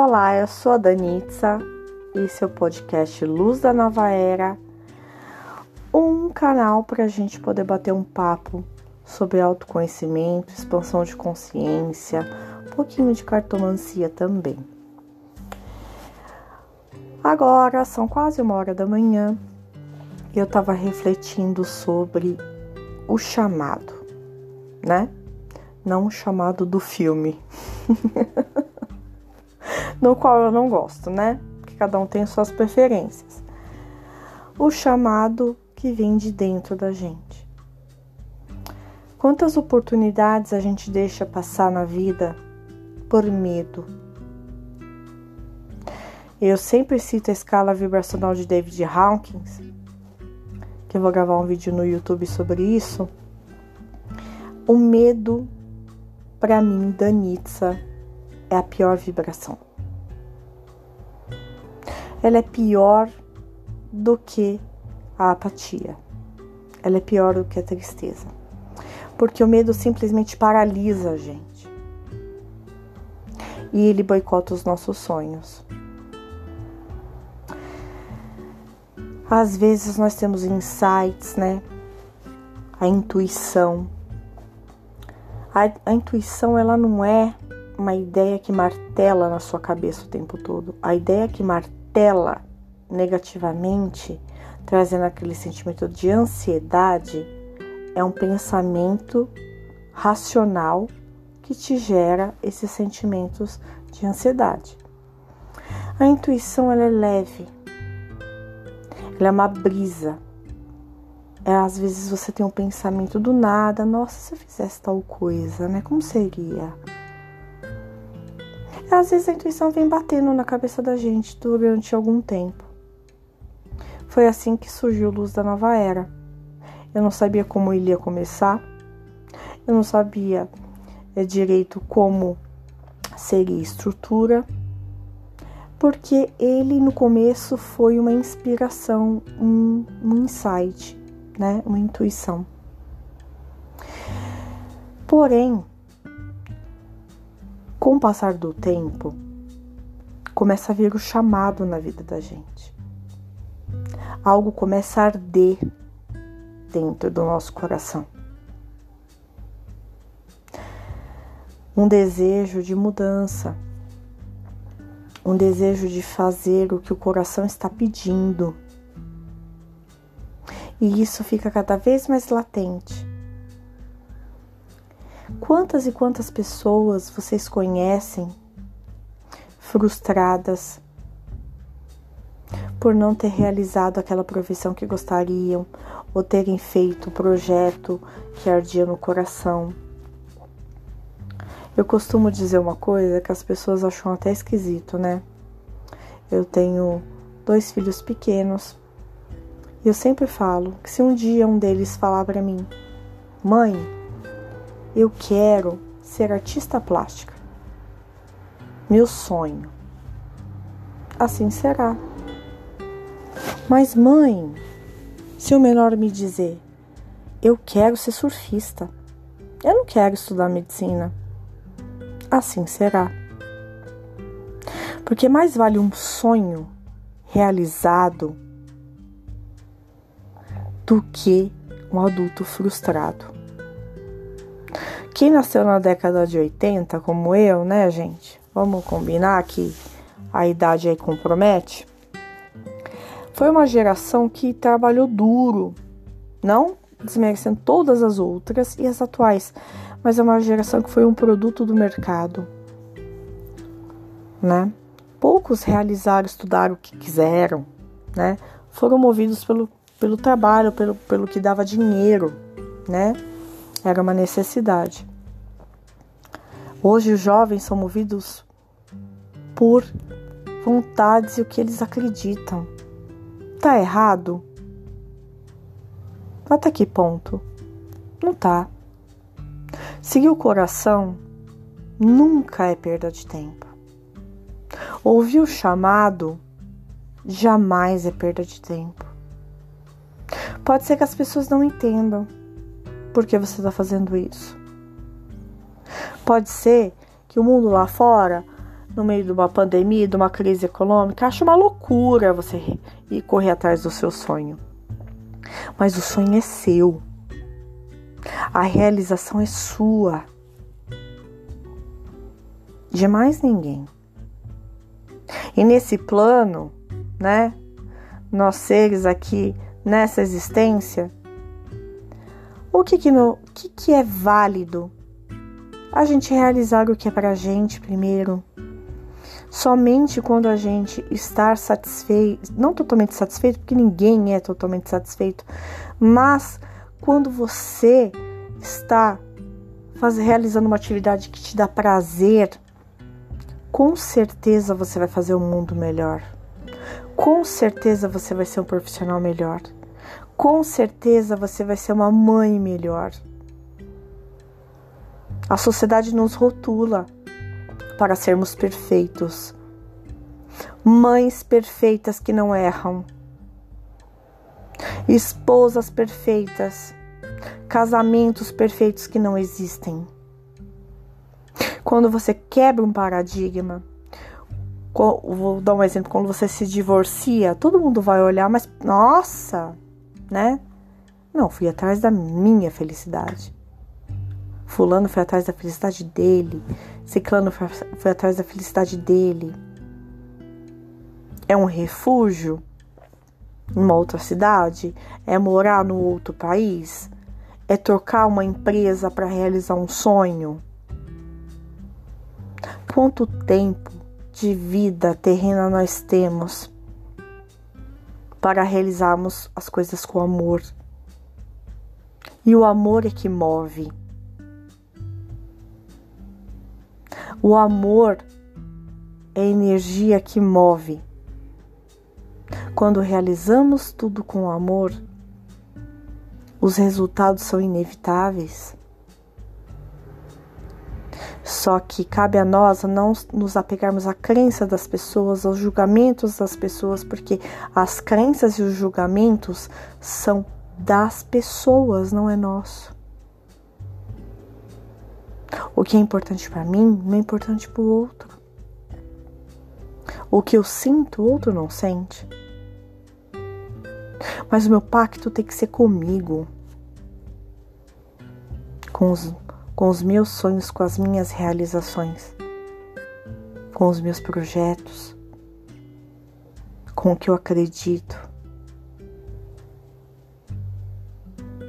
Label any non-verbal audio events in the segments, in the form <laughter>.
Olá, eu sou a Danitza e seu podcast Luz da Nova Era, um canal para a gente poder bater um papo sobre autoconhecimento, expansão de consciência, um pouquinho de cartomancia também. Agora são quase uma hora da manhã e eu estava refletindo sobre o chamado, né? Não o chamado do filme. <laughs> no qual eu não gosto, né? Porque cada um tem suas preferências. O chamado que vem de dentro da gente. Quantas oportunidades a gente deixa passar na vida por medo? Eu sempre cito a escala vibracional de David Hawkins, que eu vou gravar um vídeo no YouTube sobre isso. O medo, para mim, Danitza, é a pior vibração ela é pior do que a apatia. Ela é pior do que a tristeza. Porque o medo simplesmente paralisa a gente. E ele boicota os nossos sonhos. Às vezes nós temos insights, né? A intuição. A, a intuição, ela não é uma ideia que martela na sua cabeça o tempo todo. A ideia que martela tela negativamente, trazendo aquele sentimento de ansiedade, é um pensamento racional que te gera esses sentimentos de ansiedade. A intuição ela é leve, ela é uma brisa. É, às vezes você tem um pensamento do nada, nossa, se eu fizesse tal coisa, né? Como seria? Às vezes a intuição vem batendo na cabeça da gente durante algum tempo. Foi assim que surgiu Luz da Nova Era. Eu não sabia como ele ia começar, eu não sabia é, direito como seria a estrutura, porque ele no começo foi uma inspiração, um, um insight, né? uma intuição. Porém, com o passar do tempo, começa a vir o chamado na vida da gente. Algo começa a arder dentro do nosso coração. Um desejo de mudança, um desejo de fazer o que o coração está pedindo. E isso fica cada vez mais latente Quantas e quantas pessoas vocês conhecem frustradas por não ter realizado aquela profissão que gostariam ou terem feito o projeto que ardia no coração? Eu costumo dizer uma coisa que as pessoas acham até esquisito, né? Eu tenho dois filhos pequenos e eu sempre falo que se um dia um deles falar para mim, mãe, eu quero ser artista plástica. Meu sonho. Assim será. Mas, mãe, se o menor me dizer, eu quero ser surfista, eu não quero estudar medicina, assim será. Porque mais vale um sonho realizado do que um adulto frustrado. Quem nasceu na década de 80, como eu, né, gente? Vamos combinar que a idade aí compromete. Foi uma geração que trabalhou duro, não desmerecendo todas as outras e as atuais, mas é uma geração que foi um produto do mercado, né? Poucos realizaram, estudaram o que quiseram, né? Foram movidos pelo, pelo trabalho, pelo, pelo que dava dinheiro, né? Era uma necessidade. Hoje os jovens são movidos por vontades e o que eles acreditam. Tá errado? Até que ponto? Não tá. Seguir o coração nunca é perda de tempo. Ouvir o chamado jamais é perda de tempo. Pode ser que as pessoas não entendam por que você está fazendo isso. Pode ser que o mundo lá fora no meio de uma pandemia, de uma crise econômica, acho uma loucura você ir correr atrás do seu sonho. Mas o sonho é seu. A realização é sua. De mais ninguém. E nesse plano, né? Nós seres aqui nessa existência, o que que, no, que, que é válido? A gente realizar o que é pra gente primeiro. Somente quando a gente estar satisfeito, não totalmente satisfeito, porque ninguém é totalmente satisfeito, mas quando você está faz, realizando uma atividade que te dá prazer, com certeza você vai fazer o um mundo melhor. Com certeza você vai ser um profissional melhor. Com certeza você vai ser uma mãe melhor. A sociedade nos rotula para sermos perfeitos. Mães perfeitas que não erram. Esposas perfeitas. Casamentos perfeitos que não existem. Quando você quebra um paradigma, vou dar um exemplo, quando você se divorcia, todo mundo vai olhar, mas nossa, né? Não, fui atrás da minha felicidade. Fulano foi atrás da felicidade dele. Ciclano foi, foi atrás da felicidade dele. É um refúgio numa outra cidade? É morar no outro país? É trocar uma empresa para realizar um sonho? Quanto tempo de vida terrena nós temos para realizarmos as coisas com amor? E o amor é que move. O amor é a energia que move. Quando realizamos tudo com amor, os resultados são inevitáveis. Só que cabe a nós não nos apegarmos à crença das pessoas, aos julgamentos das pessoas, porque as crenças e os julgamentos são das pessoas, não é nosso. O que é importante para mim não é importante para o outro. O que eu sinto, o outro não sente. Mas o meu pacto tem que ser comigo, com os, com os meus sonhos, com as minhas realizações, com os meus projetos, com o que eu acredito.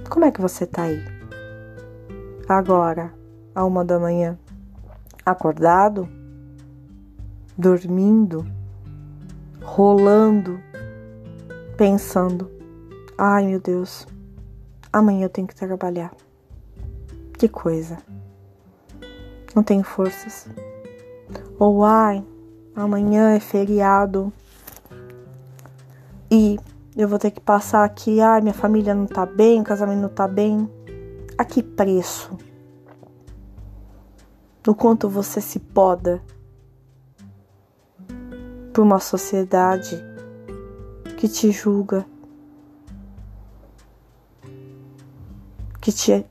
Como é que você tá aí? Agora, a uma da manhã, acordado, dormindo, rolando, pensando: ai meu Deus, amanhã eu tenho que trabalhar. Que coisa, não tenho forças. Ou ai, amanhã é feriado e eu vou ter que passar aqui, ai, minha família não tá bem, o casamento não tá bem. A que preço? do quanto você se poda por uma sociedade que te julga, que te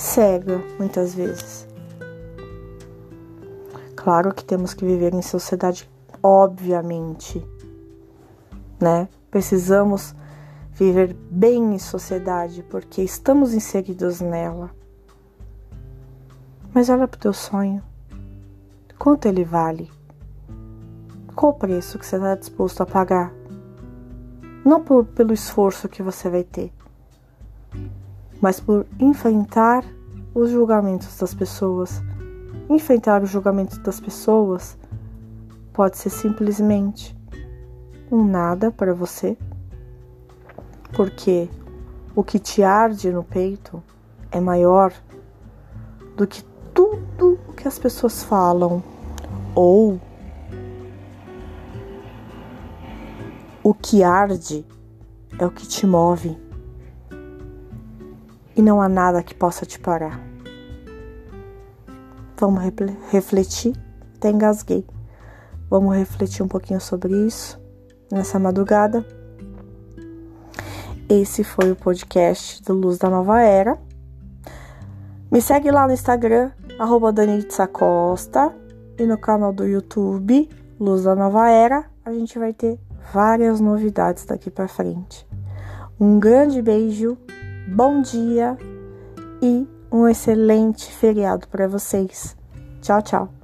cega muitas vezes. Claro que temos que viver em sociedade, obviamente, né? Precisamos viver bem em sociedade porque estamos inseridos nela. Mas olha para o teu sonho. Quanto ele vale? Qual o preço que você está disposto a pagar? Não por, pelo esforço que você vai ter, mas por enfrentar os julgamentos das pessoas. Enfrentar os julgamentos das pessoas pode ser simplesmente um nada para você, porque o que te arde no peito é maior do que tudo o que as pessoas falam ou o que arde é o que te move e não há nada que possa te parar. Vamos refletir? Até engasguei. Vamos refletir um pouquinho sobre isso nessa madrugada. Esse foi o podcast do Luz da Nova Era. Me segue lá no Instagram, arroba Costa, e no canal do YouTube, Luz da Nova Era. A gente vai ter várias novidades daqui para frente. Um grande beijo bom dia e um excelente feriado para vocês. Tchau, tchau.